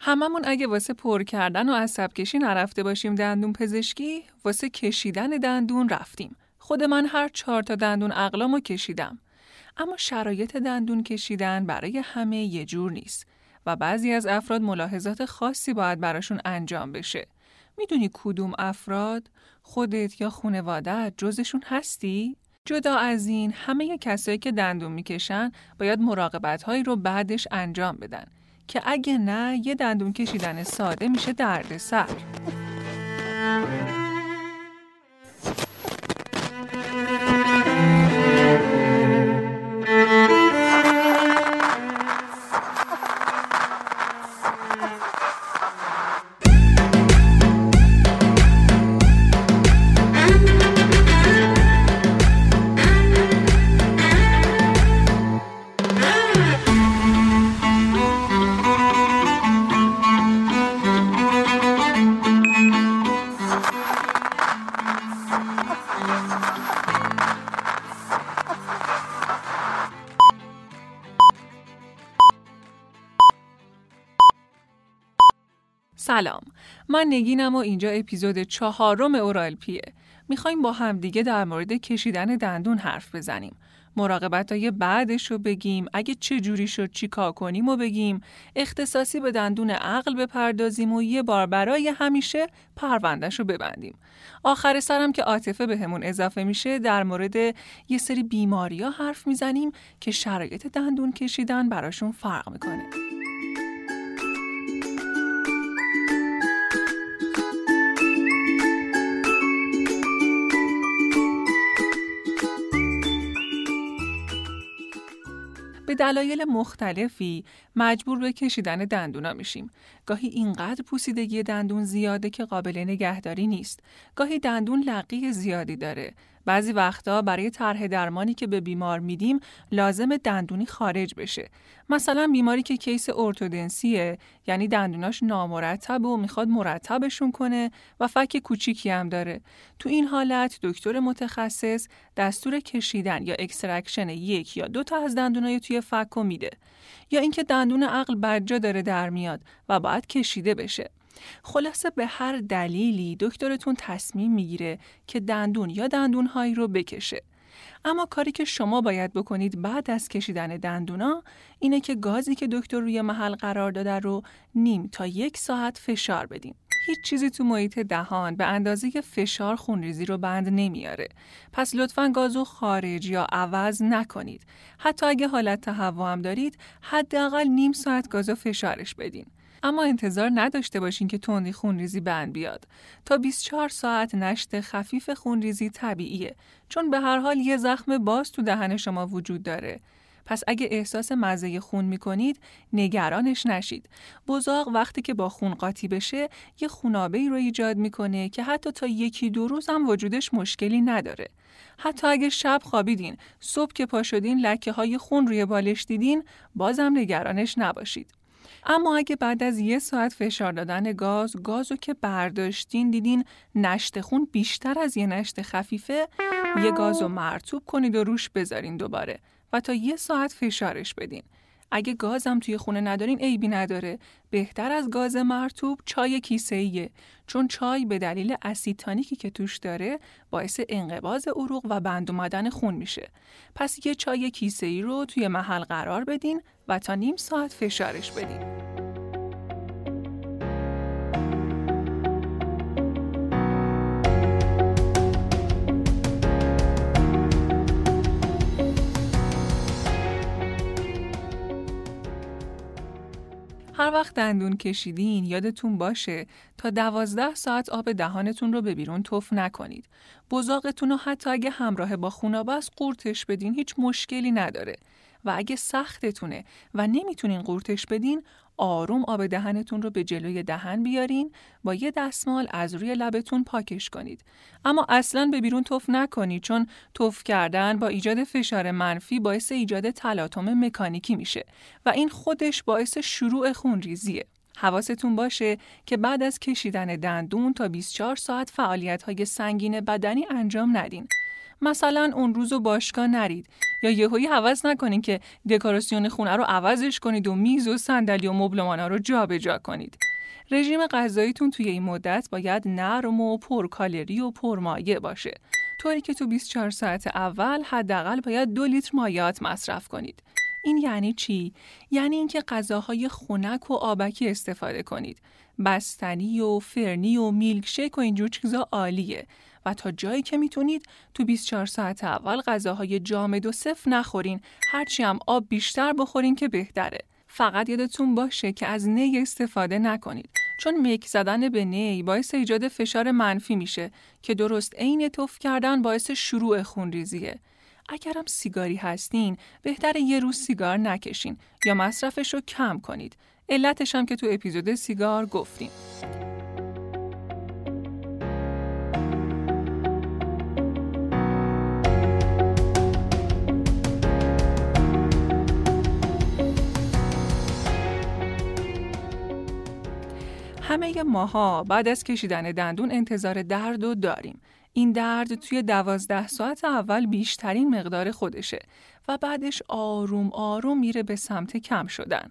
هممون اگه واسه پر کردن و عصب کشی نرفته باشیم دندون پزشکی، واسه کشیدن دندون رفتیم. خود من هر چهار تا دندون اقلامو کشیدم. اما شرایط دندون کشیدن برای همه یه جور نیست و بعضی از افراد ملاحظات خاصی باید براشون انجام بشه. می‌دونی کدوم افراد؟ خودت یا خونواده جزشون هستی؟ جدا از این همه کسایی که دندون می‌کشن باید مراقبت هایی رو بعدش انجام بدن که اگه نه یه دندون کشیدن ساده میشه درد سلام. من نگینم و اینجا اپیزود چهارم اورالپیه می‌خوایم با همدیگه در مورد کشیدن دندون حرف بزنیم. مراقبت های بعدش رو بگیم اگه چه جوری شد چی کار کنیم و بگیم. اختصاصی به دندون عقل بپردازیم و یه بار برای همیشه پروندهش رو ببندیم. آخر سرم که عاطفه بهمون به اضافه میشه در مورد یه سری بیماری ها حرف می‌زنیم که شرایط دندون کشیدن براشون فرق می‌کنه. به دلایل مختلفی مجبور به کشیدن دندونا میشیم. گاهی اینقدر پوسیدگی دندون زیاده که قابل نگهداری نیست. گاهی دندون لقی زیادی داره. بعضی وقتا برای طرح درمانی که به بیمار میدیم لازم دندونی خارج بشه. مثلا بیماری که کیس ارتودنسیه یعنی دندوناش نامرتب و می‌خواد مرتبشون کنه و فک کوچیکی هم داره. تو این حالت دکتر متخصص دستور کشیدن یا extraction یک یا دو تا از دندونای توی فک میده. یا اینکه دندون عقل برجا داره در میاد و باید کشیده بشه. خلاصه به هر دلیلی دکترتون تصمیم می‌گیره که دندون یا دندونهایی رو بکشه. اما کاری که شما باید بکنید بعد از کشیدن دندونا اینه که گازی که دکتر روی محل قرار داده رو نیم تا یک ساعت فشار بدین. هیچ چیزی تو محیط دهان به اندازه فشار خونریزی رو بند نمیاره. پس لطفا گازو خارج یا عوض نکنید. حتی اگه حالت تهوع هم دارید، حداقل نیم ساعت گازو فشارش بدین. اما انتظار نداشته باشین که تندی خونریزی بند بیاد. تا 24 ساعت نشت خفیف خونریزی طبیعیه چون به هر حال یه زخم باز تو دهن شما وجود داره. پس اگه احساس مزه خون می‌کنید نگرانش نشید. بزاق وقتی که با خون قاطی بشه یه خونابه ای رو ایجاد می‌کنه که حتی تا یکی دو روز هم وجودش مشکلی نداره. حتی اگه شب خوابیدین، صبح که پا شدین لکه های خون روی بالش دیدین، بازم نگرانش نباشید. اما اگه بعد از یه ساعت فشار دادن گاز گازو که برداشتین دیدین نشت خون بیشتر از یه نشت خفیفه یه گازو مرتوب کنید و روش بذارین دوباره و تا یه ساعت فشارش بدین. اگه گازم توی خونه ندارین عیبی نداره. بهتر از گاز مرتوب چای کیسه ایه چون چای به دلیل اسید تانیکی که توش داره باعث انقباز عروق و بند اومدن خون میشه. پس یه چای کیسه ای رو توی محل قرار بدین و تا نیم ساعت فشارش بدین. هر وقت دندون کشیدین یادتون باشه تا دوازده ساعت آب دهانتون رو به بیرون توف نکنید. بزاقتون رو حتی اگه همراه با خونابست قورتش بدین هیچ مشکلی نداره. و اگه سختتونه و نمی‌تونین قورتش بدین آروم آب دهنتون رو به جلوی دهن بیارین با یه دستمال از روی لبتون پاکش کنید. اما اصلا به بیرون توف نکنید چون توف کردن با ایجاد فشار منفی باعث ایجاد تلاطم مکانیکی میشه و این خودش باعث شروع خونریزیه حواستون باشه که بعد از کشیدن دندون تا 24 ساعت فعالیت های سنگین بدنی انجام ندین. مثلا اون روز و باشگاه نرید یا یهویی حوض نکنید که دکوراسیون خونه رو عوضش کنید و میز و صندلی و مبلمانا رو جابجا کنید. رژیم غذاییتون توی این مدت باید نرم و پرکالری و پرمایه باشه. طوری که تو 24 ساعت اول حداقل باید دو لیتر مایات مصرف کنید. این یعنی چی؟ یعنی اینکه غذاهای خنک و آبکی استفاده کنید. بستنی و فرنی و میلکشیک و اینجور چیزا عالیه و تا جایی که می‌تونید تو 24 ساعت اول غذاهای جامد و صف نخورین. هرچی هم آب بیشتر بخورین که بهتره. فقط یادتون باشه که از نی استفاده نکنید چون میک زدن به نی باعث ایجاد فشار منفی میشه که درست عین توف کردن باعث شروع خونریزیه. اگرم سیگاری هستین بهتر یه روز سیگار نکشین یا مصرفش رو کم کنید. علتش هم که تو اپیزود سیگار گفتیم. همه ماها بعد از کشیدن دندون انتظار درد رو داریم. این درد توی دوازده ساعت اول بیشترین مقدار خودشه و بعدش آروم آروم میره به سمت کم شدن.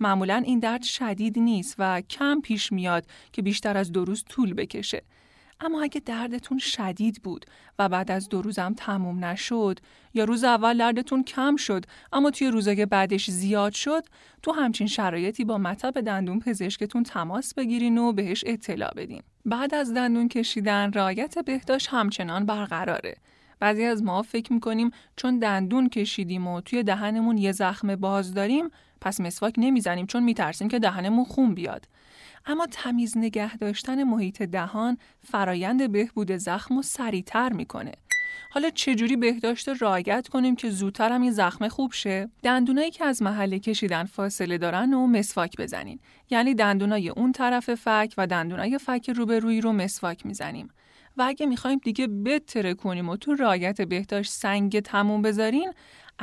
معمولا این درد شدید نیست و کم پیش میاد که بیشتر از دو روز طول بکشه. اما اگه دردتون شدید بود و بعد از دو روزم تموم نشد یا روز اول دردتون کم شد اما توی روزای بعدش زیاد شد تو همچین شرایطی با مطب دندون پزشکتون تماس بگیرین و بهش اطلاع بدین. بعد از دندون کشیدن رعایت بهداشت همچنان برقراره. بعضی از ما فکر می‌کنیم چون دندون کشیدیم و توی دهنمون یه زخم باز داریم پس مسواک نمی‌زنیم چون میترسیم که دهنمون خون بیاد. اما تمیز نگه داشتن محیط دهان فرایند بهبود زخم و سریعتر می‌کنه. حالا چجوری بهداشت رعایت کنیم که زودتر هم این زخم خوب شه؟ دندونایی که از محل کشیدن فاصله دارن و مسواک بزنین. یعنی دندونای اون طرف فک و دندونای فک روبرویی رو مسواک می‌زنیم. و اگه می‌خوایم دیگه بتره کنیم و تو رعایت بهداشت سنگ تموم بذارین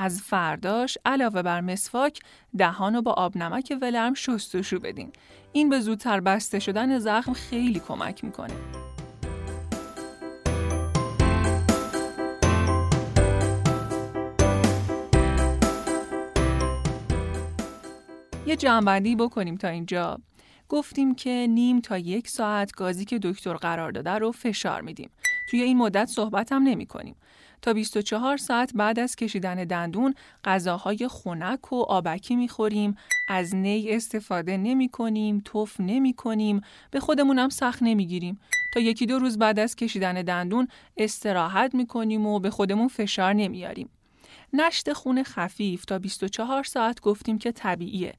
از فرداش علاوه بر مسواک دهان رو با آب نمک ولرم شستشو بدین. این به زودتر بسته شدن زخم خیلی کمک می‌کنه. یه جنبندی بکنیم تا اینجا. گفتیم که نیم تا یک ساعت گازی که دکتر قرار داده رو فشار میدیم. توی این مدت صحبت هم نمی کنیم. تا 24 ساعت بعد از کشیدن دندون غذاهای خنک و آبکی می‌خوریم. از نی استفاده نمی کنیم توف نمی کنیم به خودمونم سخت نمی‌گیریم. تا یکی دو روز بعد از کشیدن دندون استراحت می کنیم و به خودمون فشار نمیاریم. نشت خون خفیف تا 24 ساعت گفتیم که طبیعیه.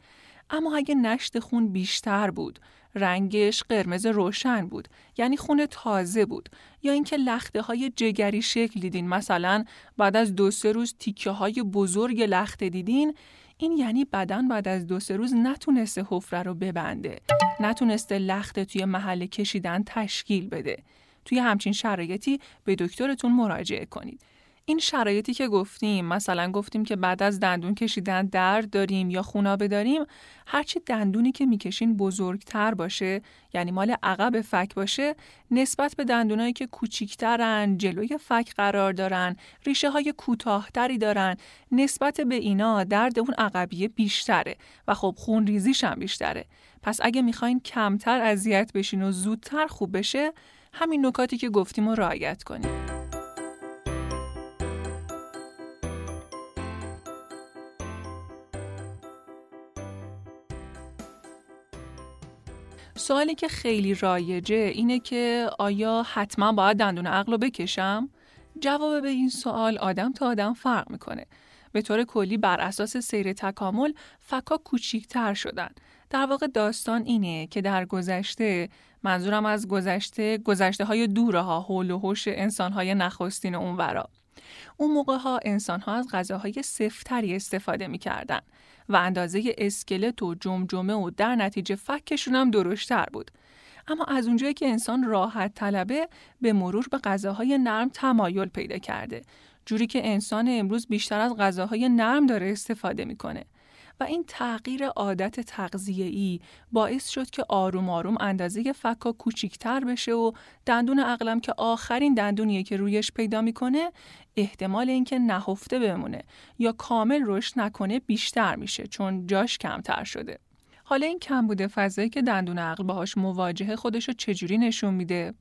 اما اگه نشت خون بیشتر بود رنگش قرمز روشن بود یعنی خون تازه بود. یا اینکه لخته های جگری شکل دیدین مثلا بعد از دو سه روز تیکه های بزرگ لخته دیدین این یعنی بدن بعد از دو سه روز نتونسته حفره رو ببنده. نتونسته لخته توی محل کشیدن تشکیل بده. توی همچین شرایطی به دکترتون مراجعه کنید. این شرایطی که گفتیم مثلا گفتیم که بعد از دندون کشیدن درد داریم یا خونابه داریم هرچی دندونی که می‌کشین بزرگتر باشه یعنی مال عقب فک باشه نسبت به دندونایی که کوچیکترن جلوی فک قرار دارن ریشه های کوتاهتری دارن نسبت به اینا درد اون عقبیه بیشتره و خب خون ریزیش هم بیشتره. پس اگه می‌خواین کمتر اذیت بشین و زودتر خوب بشه همین نکاتی که گفتیم رو رعایت کنیم سوالی که خیلی رایجه اینه که آیا حتما باید دندون عقل رو بکشم؟ جواب به این سوال آدم تا آدم فرق می‌کنه. به طور کلی بر اساس سیر تکامل فکا کوچیکتر شدن. در واقع داستان اینه که در گذشته منظورم از گذشته گذشته های دوره ها حول و حوش انسان های نخستین اونورا اون موقع ها انسان ها از غذاهای سفتری استفاده می‌کردن و اندازه اسکلت و جمجمه و در نتیجه فکشون هم درشتر بود. اما از اونجایی که انسان راحت طلبه به مرور به غذاهای نرم تمایل پیدا کرده. جوری که انسان امروز بیشتر از غذاهای نرم داره استفاده می‌کنه. و این تغییر عادت تغذیه‌ای باعث شد که آروم آروم اندازه فکا کوچیکتر بشه و دندون عقلم که آخرین دندونیه که رویش پیدا می‌کنه احتمال اینکه نهفته بمونه یا کامل رشد نکنه بیشتر میشه چون جاش کمتر شده. حالا این کم بوده فضایی که دندون عقل باهاش مواجهه خودش رو چجوری نشون میده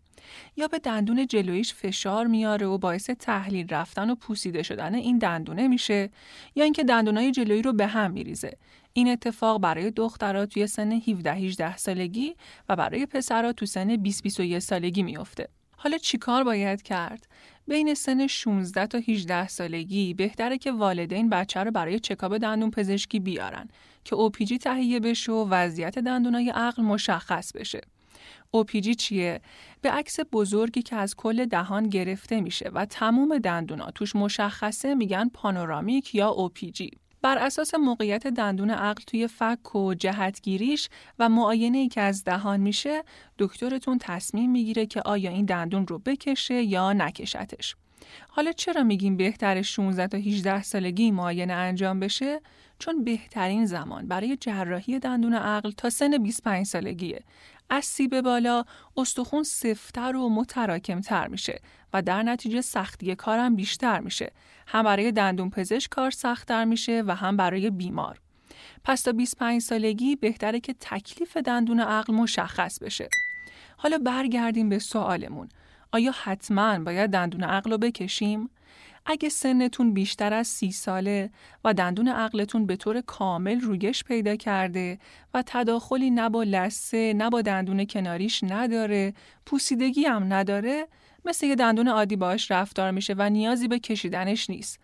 یا به دندون جلویش فشار میاره و باعث تحلیل رفتن و پوسیده شدن این دندونه میشه یا اینکه دندونای جلویی رو به هم میریزه. این اتفاق برای دخترها توی سن 17 18 سالگی و برای پسرها تو سن 20 21 سالگی میفته. حالا چیکار باید کرد؟ بین سن 16 تا 18 سالگی بهتره که والدین بچه رو برای چکاب دندون پزشکی بیارن که اوپیجی تهیه بشه و وضعیت دندونای عقل مشخص بشه. اوپیجی چیه؟ به عکس بزرگی که از کل دهان گرفته میشه و تموم دندونا توش مشخصه میگن پانورامیک یا اوپیجی. بر اساس موقعیت دندون عقل توی فک و جهتگیریش و معاینه ای که از دهان میشه دکترتون تصمیم می‌گیره که آیا این دندون رو بکشه یا نکشتش. حالا چرا میگیم بهتر 16 تا 18 سالگی معاینه انجام بشه؟ چون بهترین زمان برای جراحی دندون عقل تا سن 25 سالگیه. از سیب بالا استخون سفتر و متراکمتر میشه و در نتیجه سختی کارم بیشتر میشه. هم برای دندون پزشک کار سختتر میشه و هم برای بیمار. پس تا 25 سالگی بهتره که تکلیف دندون عقل مشخص بشه. حالا برگردیم به سوالمون. آیا حتما باید دندون عقل رو بکشیم؟ اگه سنتون بیشتر از سی ساله و دندون عقلتون به طور کامل رویش پیدا کرده و تداخلی نه با لسه نه با دندون کناریش نداره پوسیدگی هم نداره مثل یه دندون عادی باش رفتار میشه و نیازی به کشیدنش نیست.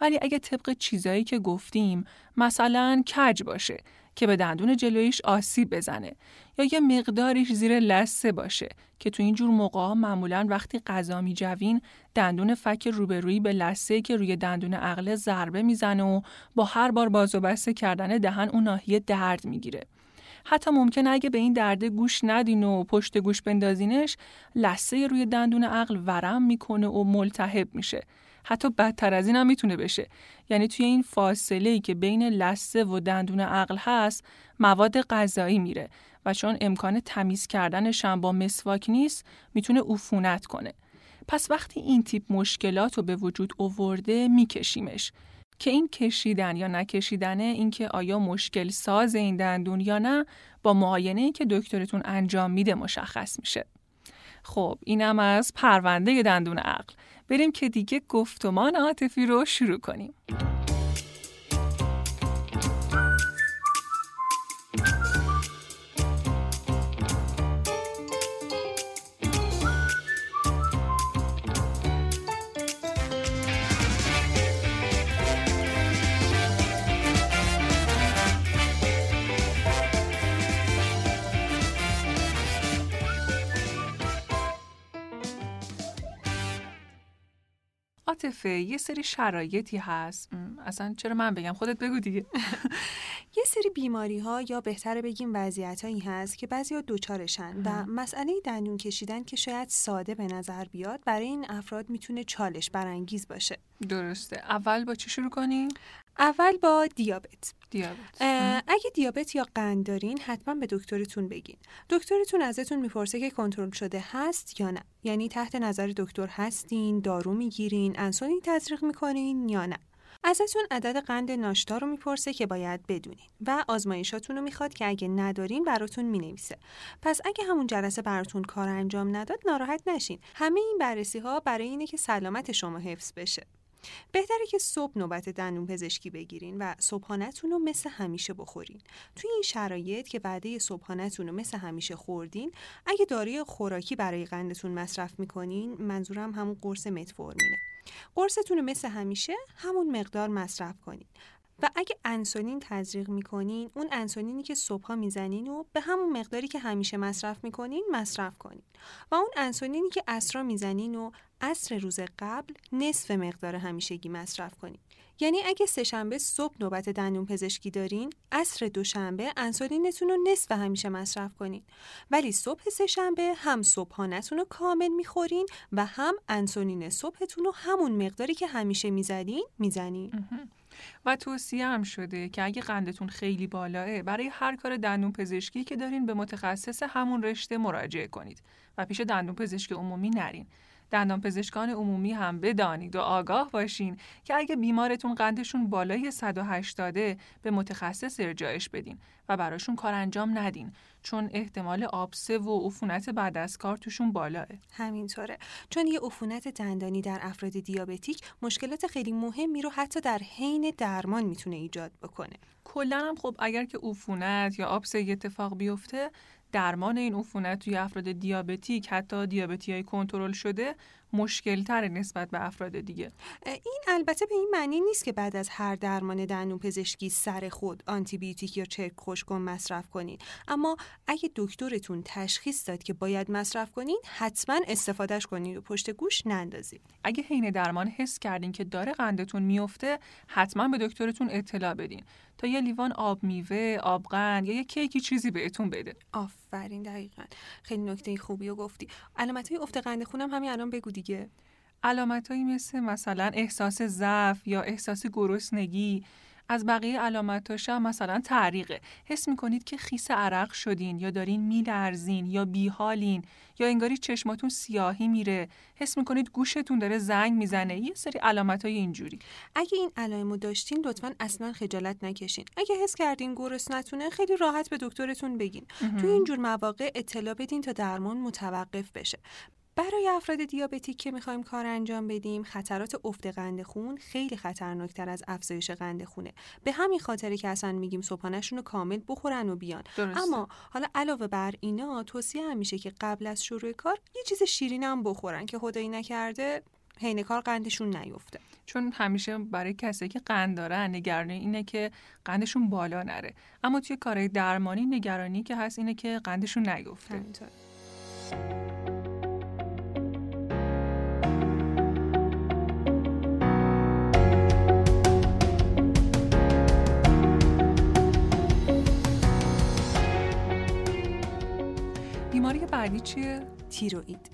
ولی اگه طبق چیزایی که گفتیم مثلا کج باشه که به دندون جلویش آسیب بزنه یا یه مقداریش زیر لسه باشه که تو این جور موقع معمولا وقتی غذا میجوین دندون فک روبرویی به لسه که روی دندون عقله ضربه می‌زنه و با هر بار باز و بسته کردن دهن اون ناحیه درد می‌گیره. حتی ممکن اگه به این درده گوش ندین و پشت گوش بندازینش لسه روی دندون عقل ورم می‌کنه و ملتهب میشه. حتی بدتر از این هم می‌تونه بشه. یعنی توی این فاصله ای که بین لسه و دندون عقل هست مواد غذایی میره و چون امکان تمیز کردنش هم با مسواک نیست می‌تونه عفونت کنه. پس وقتی این تیپ مشکلات رو به وجود اوورده میکشیمش. که این کشیدن یا نکشیدنه اینکه آیا مشکل ساز این دندون یا نه با معاینه ای که دکترتون انجام میده مشخص میشه. خب اینم از پرونده دندون عقل. بریم که دیگه گفتمان عاطفی رو شروع کنیم. عاطفه یه سری شرایطی هست. اصلا چرا من بگم؟ خودت بگو دیگه. یه سری بیماری ها یا بهتره بگیم وضعیت هایی هست که بعضی ها دوچارشن و مسئله دندون کشیدن که شاید ساده به نظر بیاد برای این افراد می‌تونه چالش برانگیز باشه. درسته. اول با چی شروع کنیم؟ اول با دیابت. دیابت. اگه دیابت یا قند دارین حتما به دکترتون بگین. دکترتون ازتون می‌پرسه که کنترل شده هست یا نه. یعنی تحت نظر دکتر هستین دارو می‌گیرین انسولین تزریق می‌کنین یا نه. ازتون عدد قند ناشتا رو می‌پرسه که باید بدونین و آزمایشاتون رو می‌خواد که اگه ندارین براتون می‌نویسه. پس اگه همون جلسه براتون کار انجام نداد ناراحت نشین. همه این بررسی ها برای اینه که سلامت شما حفظ بشه. بهتره که صبح نوبت دندون پزشکی بگیرین و صبحانهتون رو مثل همیشه بخورین. توی این شرایط که بعده صبحانهتون رو مثل همیشه خوردین، اگه داروی خوراکی برای قندتون مصرف می‌کنین، منظورم همون قرص متفورمینه. قرصتون رو مثل همیشه همون مقدار مصرف کنین. و اگه انسولین تزریق می‌کنین اون انسولینی که صبحها می‌زنین و به همون مقداری که همیشه مصرف می‌کنین مصرف کنین و اون انسولینی که اسرا می‌زنین و عصر روز قبل نصف مقدار همیشگی مصرف کنین یعنی اگه سهشنبه صبح نوبت دندون پزشکی دارین عصر دوشنبه انسولینتون رو نصف همیشه مصرف کنین ولی صبح سهشنبه هم صبحانتون رو کامل می‌خورین و هم انسولین صبحتون رو همون مقداری که همیشه می‌زدین می‌زنین. و توصیه هم شده که اگه قندتون خیلی بالاه برای هر کار دندون پزشکی که دارین به متخصص همون رشته مراجعه کنید. و پیش دندون پزشک عمومی نرین. دندان پزشکان عمومی هم بدانید و آگاه باشین که اگه بیمارتون قندشون بالای 180 به متخصص ارجاعش بدین و براشون کار انجام ندین چون احتمال آبسه و عفونت بعد از کار توشون بالاه. همینطوره چون یه عفونت دندانی در افراد دیابتیک مشکلات خیلی مهمی رو حتی در حین درمان می‌تونه ایجاد بکنه. کلا هم خب اگر که عفونت یا آبسه اتفاق بیفته درمان این عفونت توی افراد دیابتیک حتی دیابتی های کنترل شده مشکل تر نسبت به افراد دیگه. این البته به این معنی نیست که بعد از هر درمان دندون پزشکی سر خود آنتی بیوتیک یا چرک خوشگم مصرف کنید اما اگه دکترتون تشخیص داد که باید مصرف کنین حتما استفادهش کنید و پشت گوش نندازید اگه حین درمان حس کردین که داره قندتون میفته حتما به دکترتون اطلاع بدین. تا یه لیوان آب میوه، آب قند یا یه کیکی چیزی بهتون بده. آفرین دقیقا. خیلی نکته خوبی رو گفتی. علامت های افت قند خونم همین الان بگو دیگه. علامتهایی مثل مثلا احساس ضعف یا احساس گرسنگی از بقیه علامتاش هم مثلا تعریقه. حس می‌کنید که خیس عرق شدین یا دارین میلرزین یا بیحالین یا انگاری چشماتون سیاهی میره. حس می‌کنید گوشتون داره زنگ می‌زنه. یه سری علامت های اینجوری. اگه این علائمو داشتین لطفا اصلا خجالت نکشین. اگه حس کردین نتونه خیلی راحت به دکترتون بگین. توی اینجور مواقع اطلاع بدین تا درمان متوقف بشه. برای افراد دیابتیک که می‌خوایم کار انجام بدیم خطرات افت قند خون خیلی خطرناکتر از افزایش قند خونه. به همین خاطری که اصلا میگیم صبحانهشون رو کامل بخورن و بیان. درسته. اما حالا علاوه بر اینا توصیه هم میشه که قبل از شروع کار یه چیز شیرین هم بخورن که خدایی نکرده حین کار قندشون نیفته. چون همیشه برای کسی که قند دارن نگرانی اینه که قندشون بالا نره. اما توی کارهای درمانی نگرانی که هست اینه که قندشون نیفته. بعدی چیه؟ تیروئید.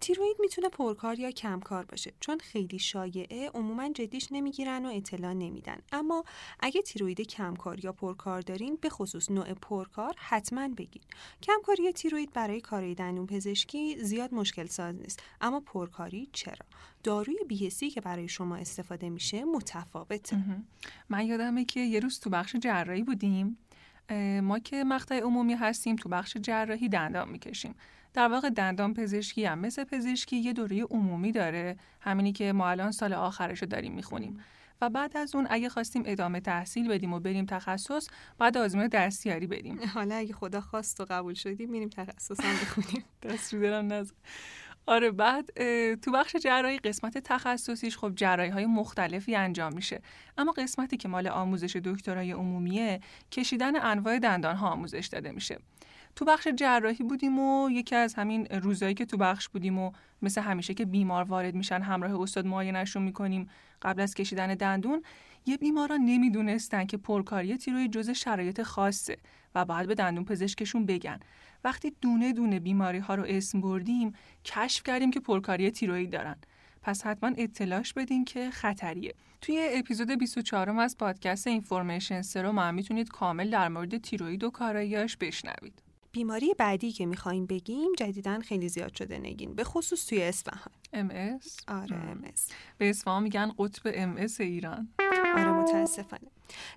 تیروئید می‌تونه پرکار یا کمکار باشه چون خیلی شایعه عموما جدیش نمی‌گیرن و اطلاع نمیدن. اما اگه تیروئید کمکار یا پرکار دارین به خصوص نوع پرکار حتما بگین. کمکاری تیروئید برای کاری دندون پزشکی زیاد مشکل ساز نیست. اما پرکاری چرا؟ داروی بیهسی که برای شما استفاده میشه متفاوته. من یادمه که یه روز تو بخش جراحی بودیم. ما که مقطع عمومی هستیم تو بخش جراحی دندان می‌کشیم. در واقع دندان پزشکی هم مثل پزشکی یه دوره عمومی داره. همینی که ما الان سال آخرش رو داریم می‌خونیم. و بعد از اون اگه خواستیم ادامه تحصیل بدیم و بریم تخصص بعد آزمون دستیاری بدیم. حالا اگه خدا خواست و قبول شدیم میریم تخصص هم بخونیم. دست رو دارم آره بعد تو بخش جراحی قسمت تخصصیش خب جراحی های مختلفی انجام میشه. اما قسمتی که مال آموزش دکترای عمومیه کشیدن انواع دندان ها آموزش داده میشه. تو بخش جراحی بودیم و یکی از همین روزایی که تو بخش بودیم و مثل همیشه که بیمار وارد میشن همراه استاد معاینهشون می‌کنیم قبل از کشیدن دندون یه بیماران نمی‌دونستن که پرکاری تیروی جز شرایط خاصه و باید به دندون پزشکشون بگن. وقتی دونه دونه بیماری ها رو اسم بردیم کشف کردیم که پرکاری تیروئید دارن. پس حتما اطلاعش بدین که خطریه. توی اپیزود 24 از پادکست اینفورمیشن سرو ما می‌تونید کامل در مورد تیروئید و کاراییاش بشنوید. بیماری بعدی که می‌خوایم بگیم جدیدا خیلی زیاد شده نگین. به خصوص توی اصفهان. ام آره ام به اصفهان میگن قطب ام ایران. آره متاسفانه.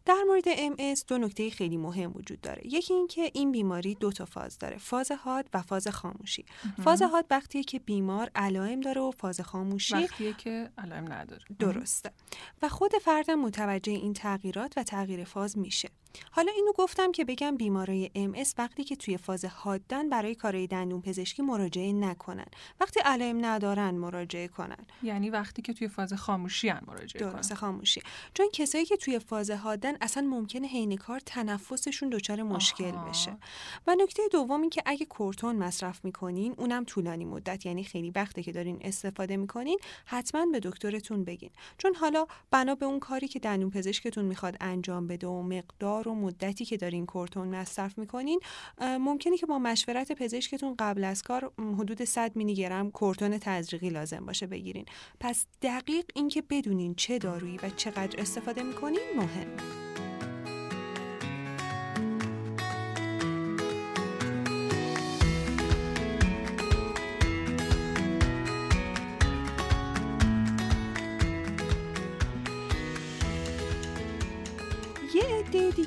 در مورد MS دو نکته خیلی مهم وجود داره. یکی اینکه این بیماری دو تا فاز داره فاز حاد و فاز خاموشی. فاز حاد وقتیه که بیمار علائم داره و فاز خاموشی وقتیه که علائم نداره. درسته. و خود فرد متوجه این تغییرات و تغییر فاز میشه. حالا اینو گفتم که بگم بیمارای MS وقتی که توی فاز حادن برای کارهای دندون پزشکی مراجعه نکنن. وقتی علائم ندارن مراجعه کنن. یعنی وقتی که توی فاز خاموشی هن مراجعه درسته خاموشی. چون کسایی که توی فاز حادن اصلا ممکنه حین کار تنفسشون دچار مشکل بشه. و نکته دوم این که اگه کورتون مصرف می‌کنین اونم طولانی مدت. یعنی خیلی وقته که دارین استفاده می‌کنین حتما به دکترتون بگین. چون حالا بنا به اون کاری که دندون پزشکتون می‌خواد انجام بده و مقدار مقدار و مدتی که دارین کورتون مصرف می‌کنین ممکنه که با مشورت پزشکتون قبل از کار حدود 100 میلی گرم کورتون تزریقی لازم باشه بگیرین. پس دقیق اینکه بدونین چه دارویی و چقدر استفاده می‌کنین مهمه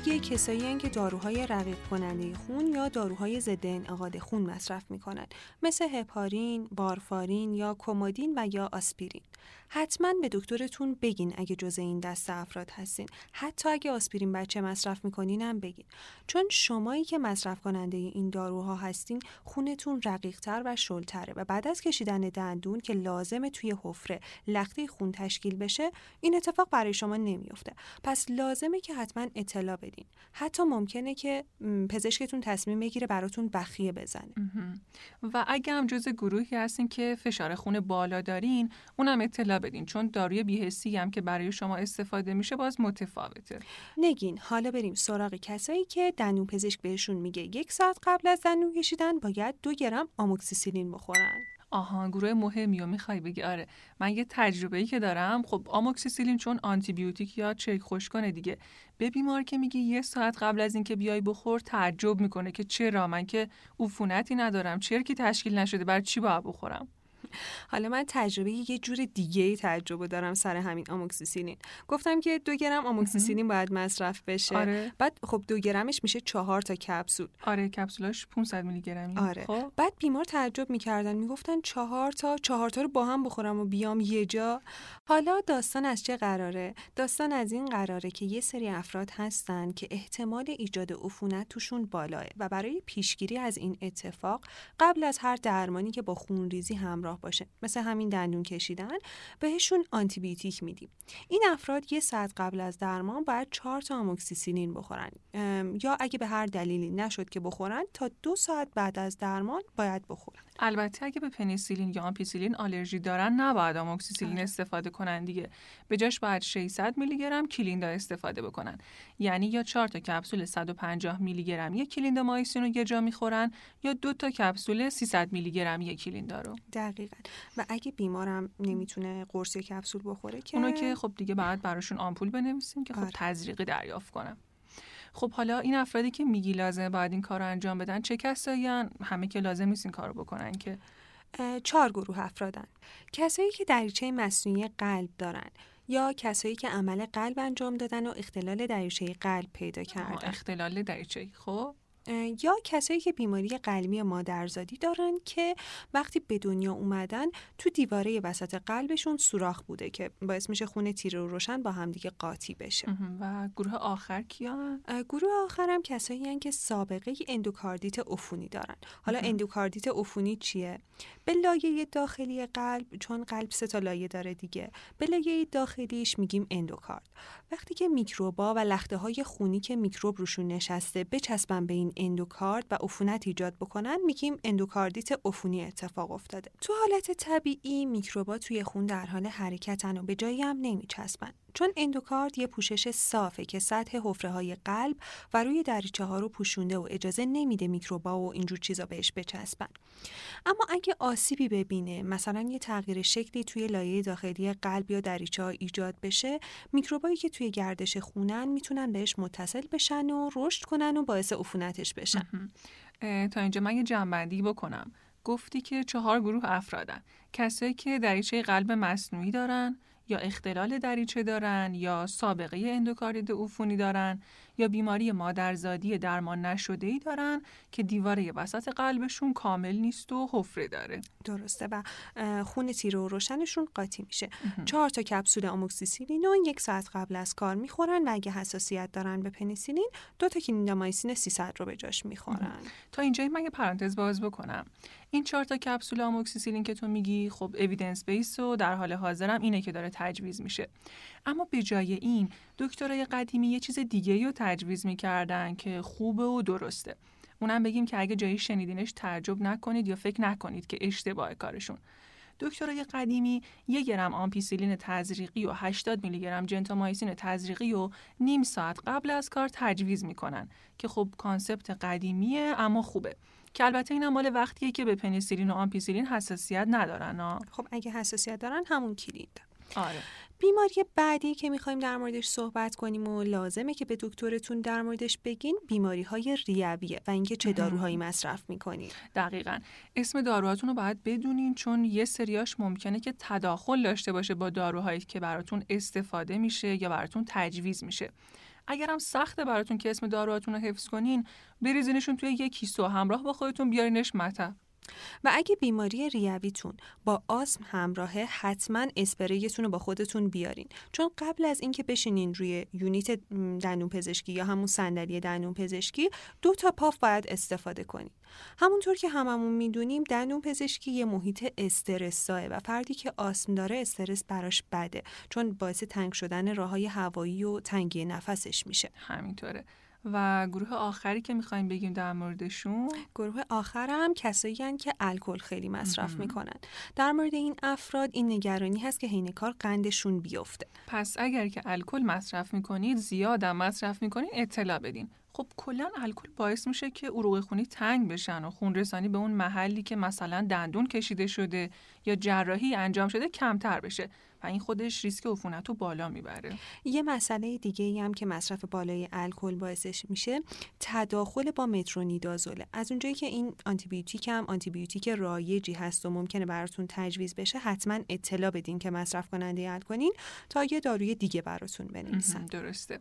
دیگه کسایی هن که داروهای رقیق کننده خون یا داروهای ضد انعقاد خون مصرف می‌کنن مثل هپارین، بارفارین یا کومودین و یا آسپرین. حتما به دکترتون بگین اگه جزء این دست افراد هستین. حتی اگه آسپرین بچه مصرف می‌کنین هم بگین. چون شمایی که مصرف کننده این داروها هستین خونتون رقیقتر و شلتره و بعد از کشیدن دندون که لازمه توی حفره لخته خون تشکیل بشه این اتفاق برای شما نمیافته. پس لازمه که حتما اطلاع بدین. حتی ممکنه که پزشکتون تصمیم بگیره براتون بخیه بزنه. و اگه هم جز گروهی هستین که فشار خون بالا دارین اونم اطلاع بدین چون داروی بیهسی هم که برای شما استفاده میشه باز متفاوته. نگین حالا بریم سراغ کسایی که دندون پزشک بهشون میگه یک ساعت قبل از دندون کشیدن باید دو گرم آموکسیسیلین بخورن. آها گروه مهمی و می‌خوای بگی؟ آره. من یه تجربه ای که دارم خب آموکسیسیلین چون آنتی بیوتیک یا چک خوش کنه دیگه. به بیمار که میگی یه ساعت قبل از اینکه بیای بخور تعجب می‌کنه که چرا؟ من که عفونتی ندارم چرکی تشکیل نشده بر چی باید بخورم؟ حالا من تجربه یه جور دیگه ای تجربه دارم سر همین آموکسیسیلین گفتم که دو گرم آموکسیسیلین باید مصرف بشه. آره. بعد خب دو گرمش میشه چهار تا کپسول. آره کپسولاش 500 میلی گرمی. آره. خب. بعد بیمار تعجب می‌کردن. می‌گفتن چهار تا چهار تا رو با هم بخورم و بیام یه جا. حالا داستان از چه قراره؟ داستان از این قراره که یه سری افراد هستن که احتمال ایجاد عفونت توشون بالاه و برای پیشگیری از این اتفاق قبل از هر درمانی که با خونریزی همراه باشه. مثل همین دندون کشیدن بهشون آنتی بیوتیک میدیم. این افراد یه ساعت قبل از درمان باید چهار تا آموکسیسیلین بخورن. یا اگه به هر دلیلی نشد که بخورن تا دو ساعت بعد از درمان باید بخورن. البته اگه به پنیسیلین یا آمپیسیلین آلرژی دارن نباید آموکسیسیلین آره. استفاده کنن دیگه. به جاش باید 600 میلی گرم کلیندا استفاده بکنن. یعنی یا 4 تا کپسول 150 میلی گرم یک کلیندامایسین رو یه جا می‌خورن یا دو تا کپسول 300 میلی گرم یک کلیندا رو. دقیقا. و اگه بیمارم نمی‌تونه قرص یا کپسول بخوره که اونو که خب دیگه بعد براشون آمپول بنویسیم که خب آره. تزریقی دریافت کنم. خب حالا این افرادی که میگی لازمه باید این کار رو انجام بدن چه کسایی همه که لازم نیست این کار رو بکنن که. چهار گروه افرادن. کسایی که دریچه مصنوعی قلب دارن یا کسایی که عمل قلب انجام دادن و اختلال دریچه قلب پیدا کردن. اختلال دریچه خب؟ یا کسایی که بیماری قلبی مادرزادی دارن که وقتی به دنیا اومدن تو دیواره وسط قلبشون سوراخ بوده که باعث میشه خون تیره و روشن با همدیگه قاطی بشه. و گروه آخر کیا؟ گروه آخر هم کسایی هن که سابقه اندوکاردیت عفونی دارن. حالا اندوکاردیت عفونی چیه؟ به لایه داخلی قلب چون قلب سه تا لایه داره دیگه به لایه داخلیش میگیم اندوکارد. وقتی که میکروبا و لخته های خونی که میکروب روشون نشسته بچسبن به این اندوکارد و عفونت ایجاد بکنن میگیم اندوکاردیت عفونی اتفاق افتاده. تو حالت طبیعی میکروبا توی خون در حال حرکتن و به جایی هم نمیچسبن. چون اندوکارد یه پوشش صافه که سطح حفره های قلب و روی دریچه ها رو پوشونده و اجازه نمیده میکروبا و اینجور چیزا بهش بچسبن. اما اگه آسیبی ببینه مثلا یه تغییر شکلی توی لایه داخلی قلب یا دریچه ها ایجاد بشه میکروبایی که توی گردش خونن می‌تونن بهش متصل بشن و رشد کنن و باعث عفونتش بشن. تا اینجا من یه جنبندی بکنم. گفتی که چهار گروه افرادن. کسایی که دریچه قلب مصنوعی دارن یا اختلال دریچه دارن یا سابقه اندوکاردیت عفونی دارن یا بیماری مادرزادی درمان نشده ای دارن که دیواره وسط قلبشون کامل نیست و حفره داره. درسته و خون تیره و روشنشون قاطی میشه. چهار تا کپسول آموکسیسیلین و یک ساعت قبل از کار می‌خورن و اگه حساسیت دارن به پنیسیلین دو تا کلیندامایسین 300 رو به جاش می‌خورن. تا اینجا من یه پرانتز باز بکنم. این چهار تا کپسول آموکسیسیلین که تو میگی خب evidence-based و در حال حاضرم اینه که داره تجویز میشه. اما به جای این دکترای قدیمی یه چیز دیگه رو تجویز می‌کردن که خوبه و درسته. اونم بگیم که اگه جایی شنیدینش تعجب نکنید یا فکر نکنید که اشتباه کارشون. دکترای قدیمی یک گرم آمپیسیلین تزریقی و 80 میلی گرم جنتامایسین تزریقی و نیم ساعت قبل از کار تجویز می‌کنن که خب concept قدیمیه اما خوبه. که البته این مال وقتیه که به پنیسیلین و آمپیسیلین حساسیت ندارن خب اگه حساسیت دارن همون کلید. آره. بیماری بعدی که می‌خوایم در موردش صحبت کنیم و لازمه که به دکترتون در موردش بگین بیماری های ریویه و اینکه چه داروهایی مصرف می‌کنید دقیقا. اسم داروهاتون رو باید بدونین چون یه سریاش ممکنه که تداخل داشته باشه با داروهایی که براتون استفاده میشه یا براتون تجویز میشه. اگرم سخته براتون که اسم داروهاتون رو حفظ کنین بریزینشون توی یک کیسه همراه با خودتون بیارینش مطب. و اگه بیماری ریویتون با آسم همراهه حتما اسپریتون رو با خودتون بیارین. چون قبل از اینکه بشینین روی یونیت دندون پزشکی یا همون صندلی دندون پزشکی دو تا پاف باید استفاده کنین. همونطور که هممون می‌دونیم دندون پزشکی یه محیط استرس‌زاست و فردی که آسم داره استرس براش بده. چون باعث تنگ شدن راه های هوایی و تنگی نفسش میشه. همینطوره. و گروه آخری که می‌خوایم بگیم در موردشون؟ گروه آخر هم کسایی که الکل خیلی مصرف می‌کنن. در مورد این افراد این نگرانی هست که حین کار قندشون بیفته. پس اگر که الکل مصرف می‌کنید زیادم مصرف می‌کنید اطلاع بدین. خب کلا الکل باعث میشه که عروق خونی تنگ بشن و خون رسانی به اون محلی که مثلا دندون کشیده شده یا جراحی انجام شده کمتر بشه و این خودش ریسک عفونت رو بالا می‌بره. یه مسئله دیگه ای هم که مصرف بالای الکل باعثش میشه تداخل با مترونیدازوله. از اونجایی که این آنتیبیوتیک هم آنتیبیوتیک رایجی هست و ممکنه براتون تجویز بشه حتما اطلاع بدین که مصرف کننده الکنین تا یه داروی دیگه براتون بنویسن. درسته.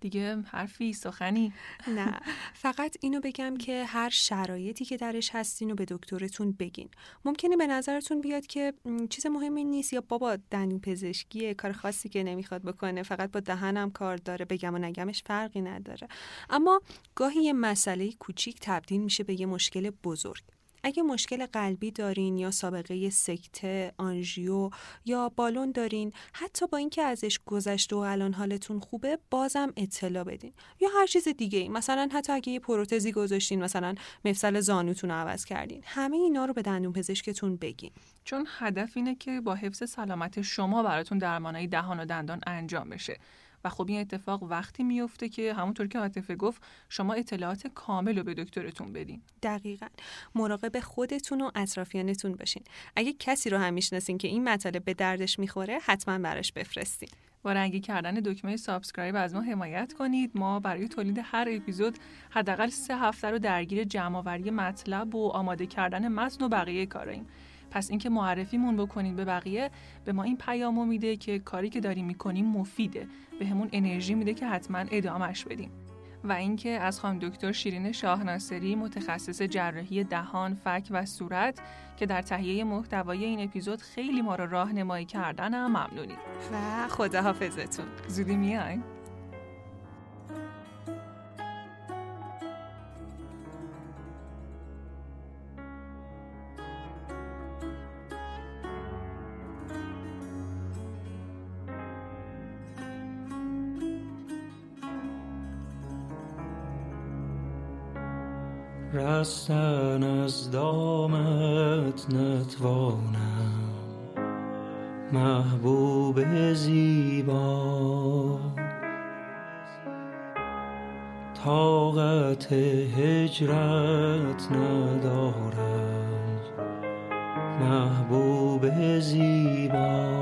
دیگه حرفی سخنی. نه. فقط اینو بگم که هر شرایطی که درش هستین و به دکترتون بگین. ممکنه به نظرتون بیاد که چیز مهمی نیست یا بابا دندون پزشکی کار خاصی که نمی‌خواد بکنه فقط با دهنم کار داره بگم و نگمش فرقی نداره. اما گاهی یه مسئله کوچیک تبدیل میشه به یه مشکل بزرگ. اگه مشکل قلبی دارین یا سابقه سکته، آنژیو یا بالون دارین حتی با اینکه ازش گذشته و الان حالتون خوبه بازم اطلاع بدین. یا هر چیز دیگه ای مثلا حتی اگه یه پروتزی گذاشتین مثلا مفصل زانوتون رو عوض کردین. همه اینا رو به دندون پزشکتون بگین. چون هدف اینه که با حفظ سلامت شما براتون درمانهای دهان و دندان انجام بشه. و خب این اتفاق وقتی میفته که همونطور که عاطفه گفت شما اطلاعات کامل رو به دکترتون بدین. دقیقا. مراقب خودتون و اطرافیانتون باشین. اگه کسی رو هم می‌شناسین که این مطالب به دردش می‌خوره حتما براش بفرستین. با رنگی کردن دکمه subscribe از ما حمایت کنید. ما برای تولید هر اپیزود حداقل سه هفته رو درگیر جمعآوری مطلب و آماده کردن متن و بقیه کاراییم. پس اینکه معرفیمون بکنید به بقیه به ما این پیامو میده که کاری که داریم می‌کنیم مفیده. به همون انرژی میده که حتما ادامش بدیم. و اینکه از خانم دکتر شیرین شاهناصری متخصص جراحی دهان، فک و صورت که در تهیه محتوای این اپیزود خیلی ما رو راهنمایی کردن هم ممنونیم. و خداحافظتون. زودی میایم نتوانم محبوب زیبا. طاقت هجرت ندارم محبوب زیبا.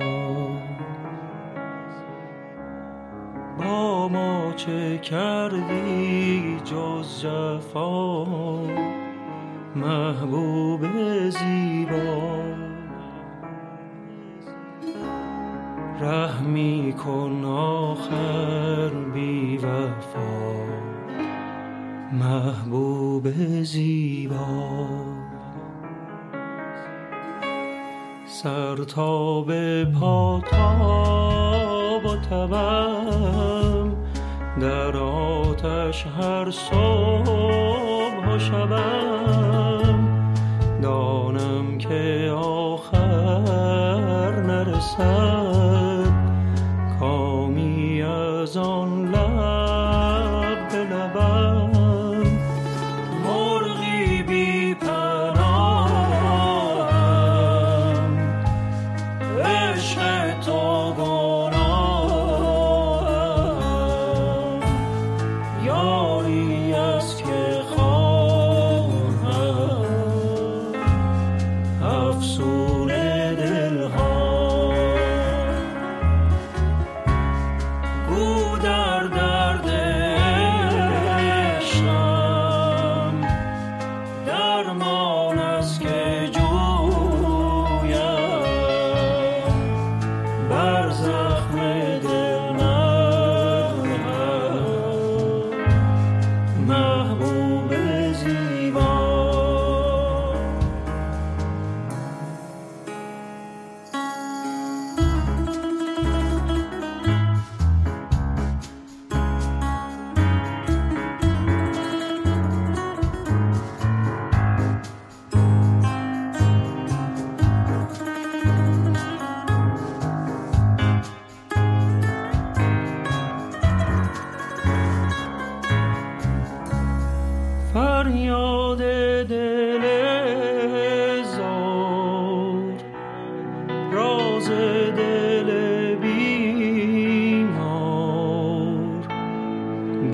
با ما چه کردی جز جفا؟ محبوب رحمی کن آخر بی وفا. محبوب زیبا. سر تا به پا تاب و تبم در آتش هر صبح و شبم. دانم که آخر نرسد.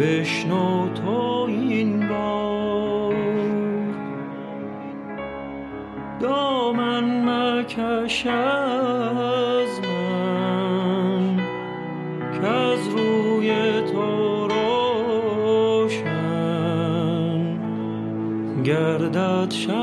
بشنو تو این با دامن مکش از من که از روی تو روشن. گردد شد